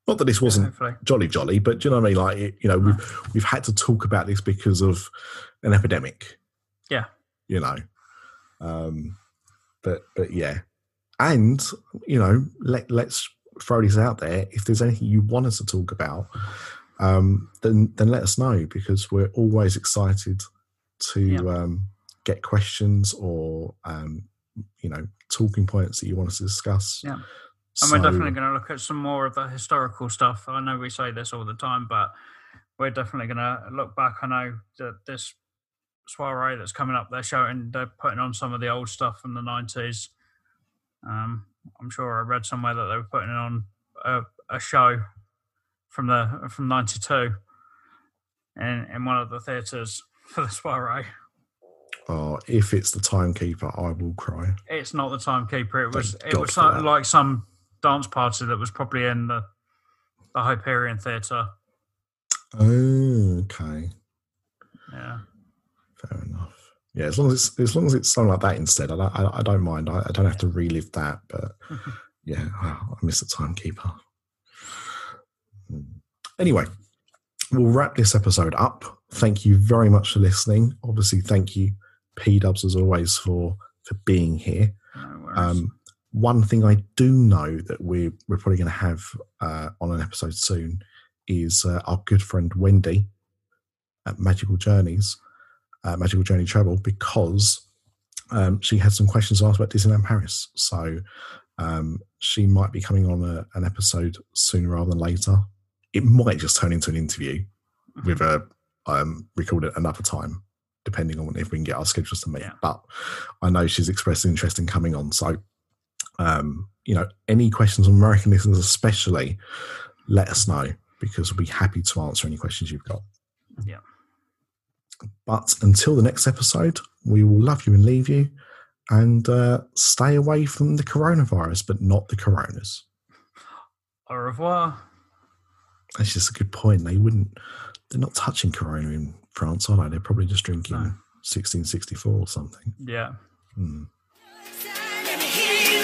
Not that this wasn't hopefully. jolly jolly, but do you know what I mean? Like, you know, we've we've had to talk about this because of an epidemic. Yeah. you know. Um, but but yeah, and you know, let let's throw this out there. If there's anything you want us to talk about, um, then then let us know because we're always excited to Yeah. um, get questions or um, you know talking points that you want us to discuss. Yeah. And So- we're definitely going to look at some more of the historical stuff. I know we say this all the time, but we're definitely going to look back. I know that this soiree that's coming up, they're showing, they're putting on some of the old stuff from the 90s. Um, I'm sure I read somewhere that they were putting on a, a show from the from 92 in, in one of the theatres for the soiree. Oh, if it's the timekeeper, I will cry. It's not the timekeeper. It was Thank it God was some, like some dance party that was probably in the the Hyperion Theatre. Oh, okay, Yeah, fair enough. Yeah, as long as it's as long as it's something like that instead, I don't, I, I don't mind. I, I don't have to relive that. But yeah, I miss the timekeeper. Anyway, we'll wrap this episode up. Thank you very much for listening. Obviously, thank you, P Dubs, as always, for for being here. no. Um, one thing I do know that we're we're probably going to have uh, on an episode soon is uh, our good friend Wendy at Magical Journeys, uh, Magical Journey Travel, because um, she had some questions asked about Disneyland Paris. So um, she might be coming on a, an episode sooner rather than later. It might just turn into an interview with her um, recorded another time, depending on if we can get our schedules to meet. Yeah. But I know she's expressed interest in coming on. So, um, you know, any questions on American listeners, especially, let us know because we'll be happy to answer any questions you've got. Yeah. But until the next episode, we will love you and leave you and uh, stay away from the coronavirus, but not the coronas. Au revoir. That's just a good point. They wouldn't, they're not touching corona in France, are they? They're probably just drinking No. 1664 or something. Yeah. Hmm. Let me hear you